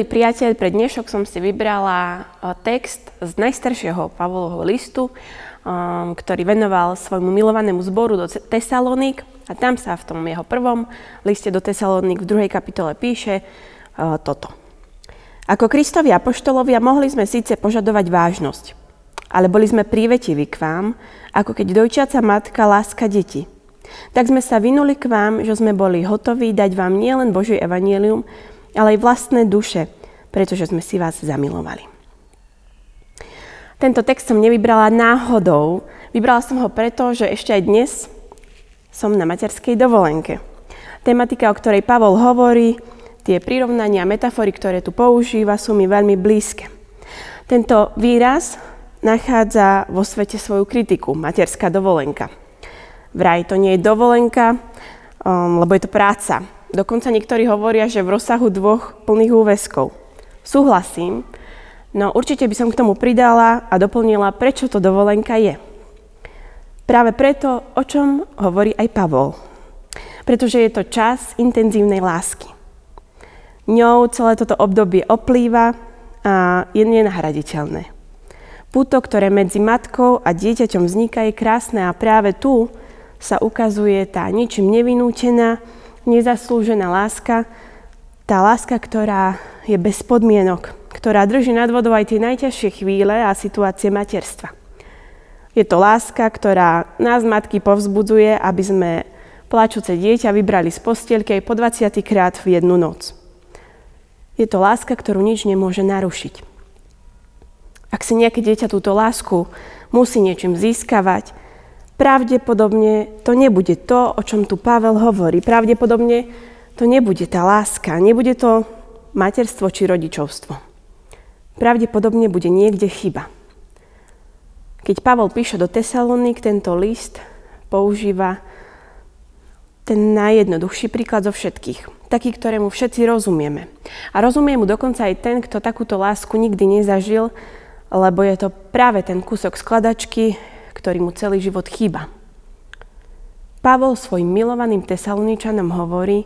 Milý priateľ, pre dnešok som si vybrala text z najstaršieho Pavlovho listu, ktorý venoval svojmu milovanému zboru do Tesalonik a tam sa v tom jeho prvom liste do Tesalonik v druhej kapitole píše toto. Ako Kristovi apoštolovia mohli sme síce požadovať vážnosť, ale boli sme prívetiví k vám, ako keď dojčiaca matka láska deti. Tak sme sa vynuli k vám, že sme boli hotoví dať vám nielen Božie evanielium, ale aj vlastné duše, pretože sme si vás zamilovali. Tento text som nevybrala náhodou. Vybrala som ho preto, že ešte aj dnes som na materskej dovolenke. Tematika, o ktorej Pavol hovorí, tie prirovnania a metafory, ktoré tu používa, sú mi veľmi blízke. Tento výraz nachádza vo svete svoju kritiku, materská dovolenka. Vraj to nie je dovolenka, um, lebo je to práca. Dokonca niektorí hovoria, že v rozsahu dvoch plných úväzkov. Súhlasím, no určite by som k tomu pridala a doplnila, prečo to dovolenka je. Práve preto, o čom hovorí aj Pavol. Pretože je to čas intenzívnej lásky. Ňou celé toto obdobie oplýva a je nenahraditeľné. Puto, ktoré medzi matkou a dieťaťom vzniká, je krásne a práve tu sa ukazuje tá ničím nevinútená, nezaslúžená láska, tá láska, ktorá je bez podmienok, ktorá drží nad vodou aj tie najťažšie chvíle a situácie materstva. Je to láska, ktorá nás matky povzbudzuje, aby sme plačúce dieťa vybrali z postielky aj po 20 krát v jednu noc. Je to láska, ktorú nič nemôže narušiť. Ak si nejaké dieťa túto lásku musí niečím získavať, pravdepodobne to nebude to, o čom tu Pavel hovorí. Pravdepodobne to nebude tá láska, nebude to materstvo či rodičovstvo. Pravdepodobne bude niekde chyba. Keď Pavel píše do Tesalonik, tento list používa ten najjednoduchší príklad zo všetkých. Taký, ktorému všetci rozumieme. A rozumie mu dokonca aj ten, kto takúto lásku nikdy nezažil, lebo je to práve ten kúsok skladačky, ktorý mu celý život chýba. Pavol svojim milovaným tesaloničanom hovorí,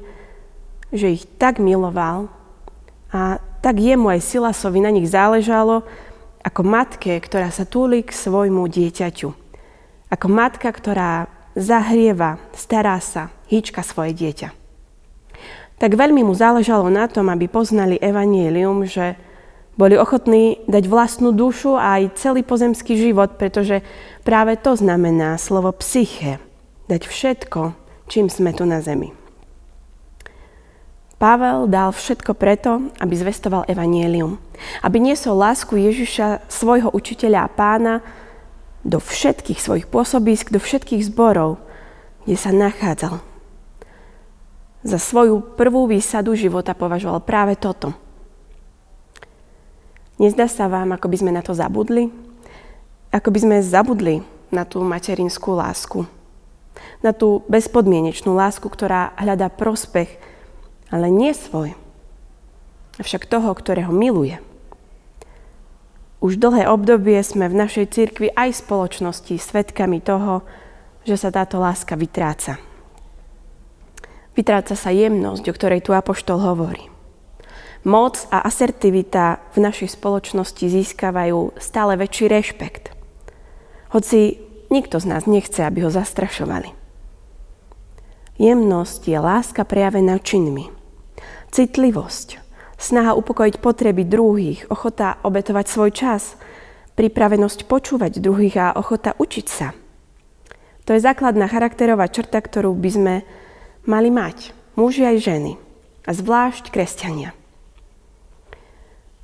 že ich tak miloval a tak jemu aj Silasovi na nich záležalo, ako matke, ktorá sa túli k svojmu dieťaťu. Ako matka, ktorá zahrieva, stará sa, hýčka svoje dieťa. Tak veľmi mu záležalo na tom, aby poznali evanielium, že boli ochotní dať vlastnú dušu a aj celý pozemský život, pretože práve to znamená slovo psyche. Dať všetko, čím sme tu na zemi. Pavel dal všetko preto, aby zvestoval evanielium. Aby niesol lásku Ježiša, svojho učiteľa a pána, do všetkých svojich pôsobisk, do všetkých zborov, kde sa nachádzal. Za svoju prvú výsadu života považoval práve toto – Nezdá sa vám, ako by sme na to zabudli? Ako by sme zabudli na tú materinskú lásku. Na tú bezpodmienečnú lásku, ktorá hľadá prospech, ale nie svoj, avšak toho, ktorého miluje. Už dlhé obdobie sme v našej cirkvi aj spoločnosti svetkami toho, že sa táto láska vytráca. Vytráca sa jemnosť, o ktorej tu Apoštol hovorí. Moc a asertivita v našej spoločnosti získavajú stále väčší rešpekt. Hoci nikto z nás nechce, aby ho zastrašovali. Jemnosť je láska prejavená činmi. Citlivosť, snaha upokojiť potreby druhých, ochota obetovať svoj čas, pripravenosť počúvať druhých a ochota učiť sa. To je základná charakterová črta, ktorú by sme mali mať, muži aj ženy, a zvlášť kresťania.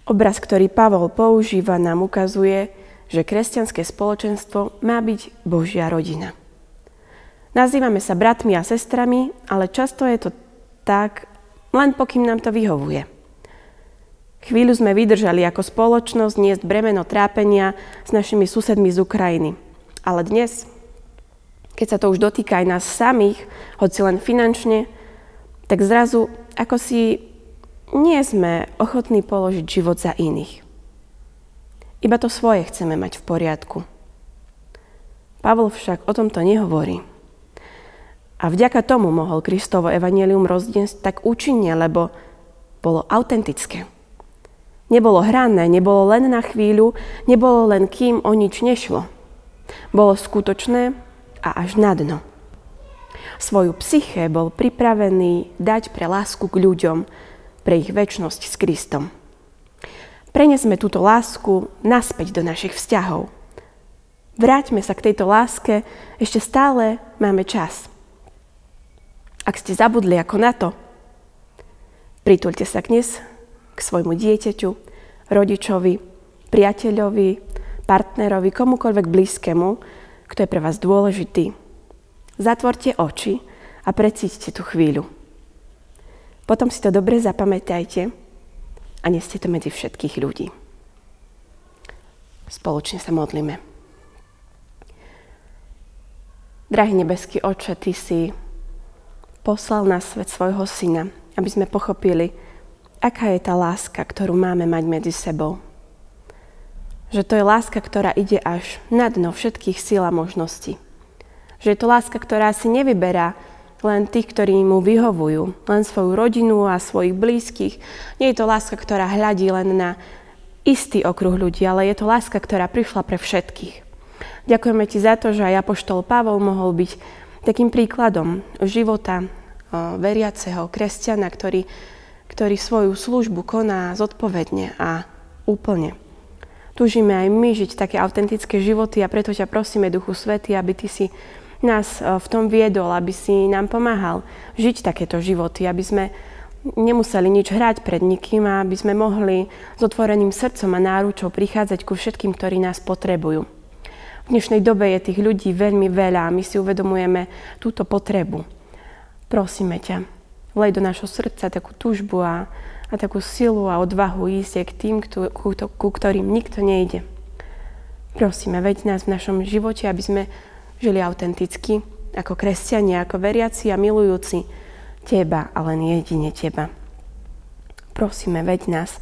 Obraz, ktorý Pavol používa, nám ukazuje, že kresťanské spoločenstvo má byť Božia rodina. Nazývame sa bratmi a sestrami, ale často je to tak, len pokým nám to vyhovuje. Chvíľu sme vydržali ako spoločnosť niesť bremeno trápenia s našimi susedmi z Ukrajiny. Ale dnes, keď sa to už dotýka aj nás samých, hoci len finančne, tak zrazu ako si nie sme ochotní položiť život za iných. Iba to svoje chceme mať v poriadku. Pavol však o tomto nehovorí. A vďaka tomu mohol Kristovo evanelium rozdiesť tak účinne, lebo bolo autentické. Nebolo hrané, nebolo len na chvíľu, nebolo len kým o nič nešlo. Bolo skutočné a až na dno. Svoju psyché bol pripravený dať pre lásku k ľuďom, pre ich väčnosť s Kristom. Prenesme túto lásku naspäť do našich vzťahov. Vráťme sa k tejto láske, ešte stále máme čas. Ak ste zabudli ako na to, prituľte sa dnes k svojmu dieťaťu, rodičovi, priateľovi, partnerovi, komukoľvek blízkemu, kto je pre vás dôležitý. Zatvorte oči a precíťte tú chvíľu. Potom si to dobre zapamätajte a neste to medzi všetkých ľudí. Spoločne sa modlíme. Drahý nebeský oče, Ty si poslal na svet svojho syna, aby sme pochopili, aká je tá láska, ktorú máme mať medzi sebou. Že to je láska, ktorá ide až na dno všetkých síl a možností. Že je to láska, ktorá si nevyberá len tých, ktorí mu vyhovujú, len svoju rodinu a svojich blízkych. Nie je to láska, ktorá hľadí len na istý okruh ľudí, ale je to láska, ktorá prišla pre všetkých. Ďakujeme ti za to, že aj Apoštol Pavol mohol byť takým príkladom života veriaceho kresťana, ktorý ktorý svoju službu koná zodpovedne a úplne. Túžime aj my žiť také autentické životy a preto ťa prosíme, Duchu Svety, aby Ty si nás e, v tom viedol, aby si nám pomáhal žiť takéto životy, aby sme nemuseli nič hrať pred nikým a aby sme mohli s otvoreným srdcom a náručou prichádzať ku všetkým, ktorí nás potrebujú. V dnešnej dobe je tých ľudí veľmi veľa a my si uvedomujeme túto potrebu. Prosíme ťa, vlej do našho srdca takú túžbu a, a takú silu a odvahu ísť k tým, ku, ku, ku ktorým nikto nejde. Prosíme, veď nás v našom živote, aby sme žili autenticky, ako kresťania, ako veriaci a milujúci Teba, ale nie jedine Teba. Prosíme, veď nás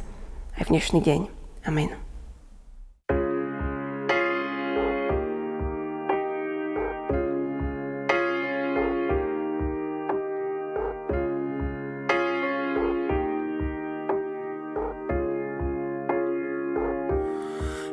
aj v dnešný deň. Amen.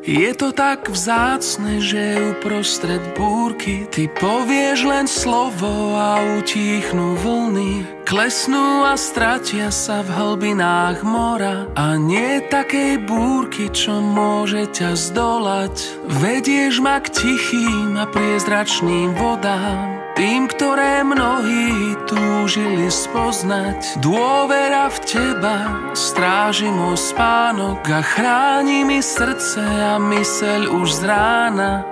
Je to tak vzácne, že uprostred búrky Ty povieš len slovo a utichnú vlny. Klesnú a stratia sa v hlbinách mora A nie takej búrky, čo môže ťa zdolať. Vedieš ma k tichým a priezračným vodám tým, ktoré mnohí túžili spoznať. Dôvera v teba stráži môj spánok A chráni mi srdce a myseľ už z rána.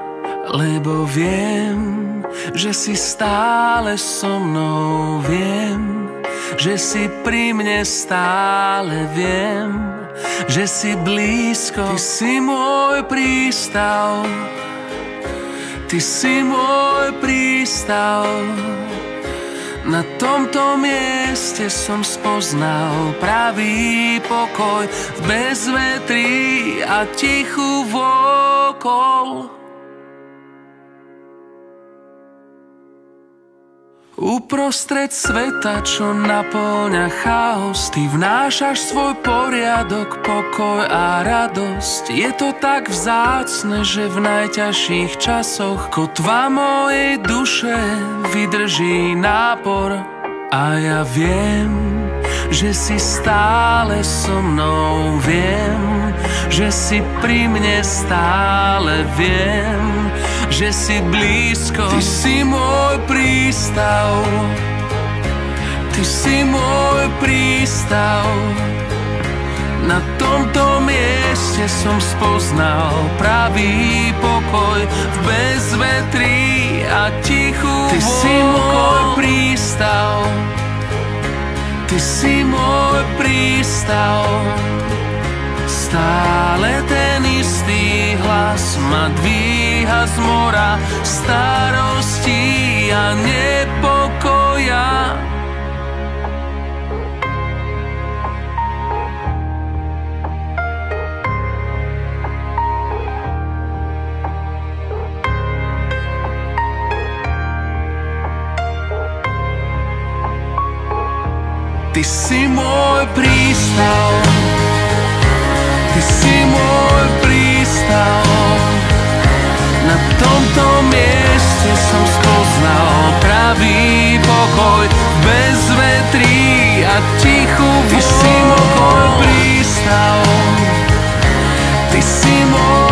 Lebo viem, že si stále so mnou Viem, že si pri mne stále Viem, že si blízko. Ty si môj prístav Ty si môj prístav na tomto mieste som spoznal pravý pokoj v bezvetrí a tichu vokol. Uprostred sveta, čo naplňa chaos Ty vnášaš svoj poriadok, pokoj a radosť. Je to tak vzácne, že v najťažších časoch Kotva mojej duše vydrží nápor. A ja viem, že si stále so mnou Viem, že si pri mne stále Viem, že si blízko. Ty si môj prístav. Ty si môj prístav. Na tomto mieste som spoznal pravý pokoj v bezvetrí a tichu Ty si môj prístav. Ty si môj prístav. Stále ten istý hlas ma dvíha z mora starosti a nepokoja. Ty si môj prístav Na tomto mieste som spoznal pravý pokoj. Bez vetrí a tichu vôľ Ty si môj prístav. Ty si môj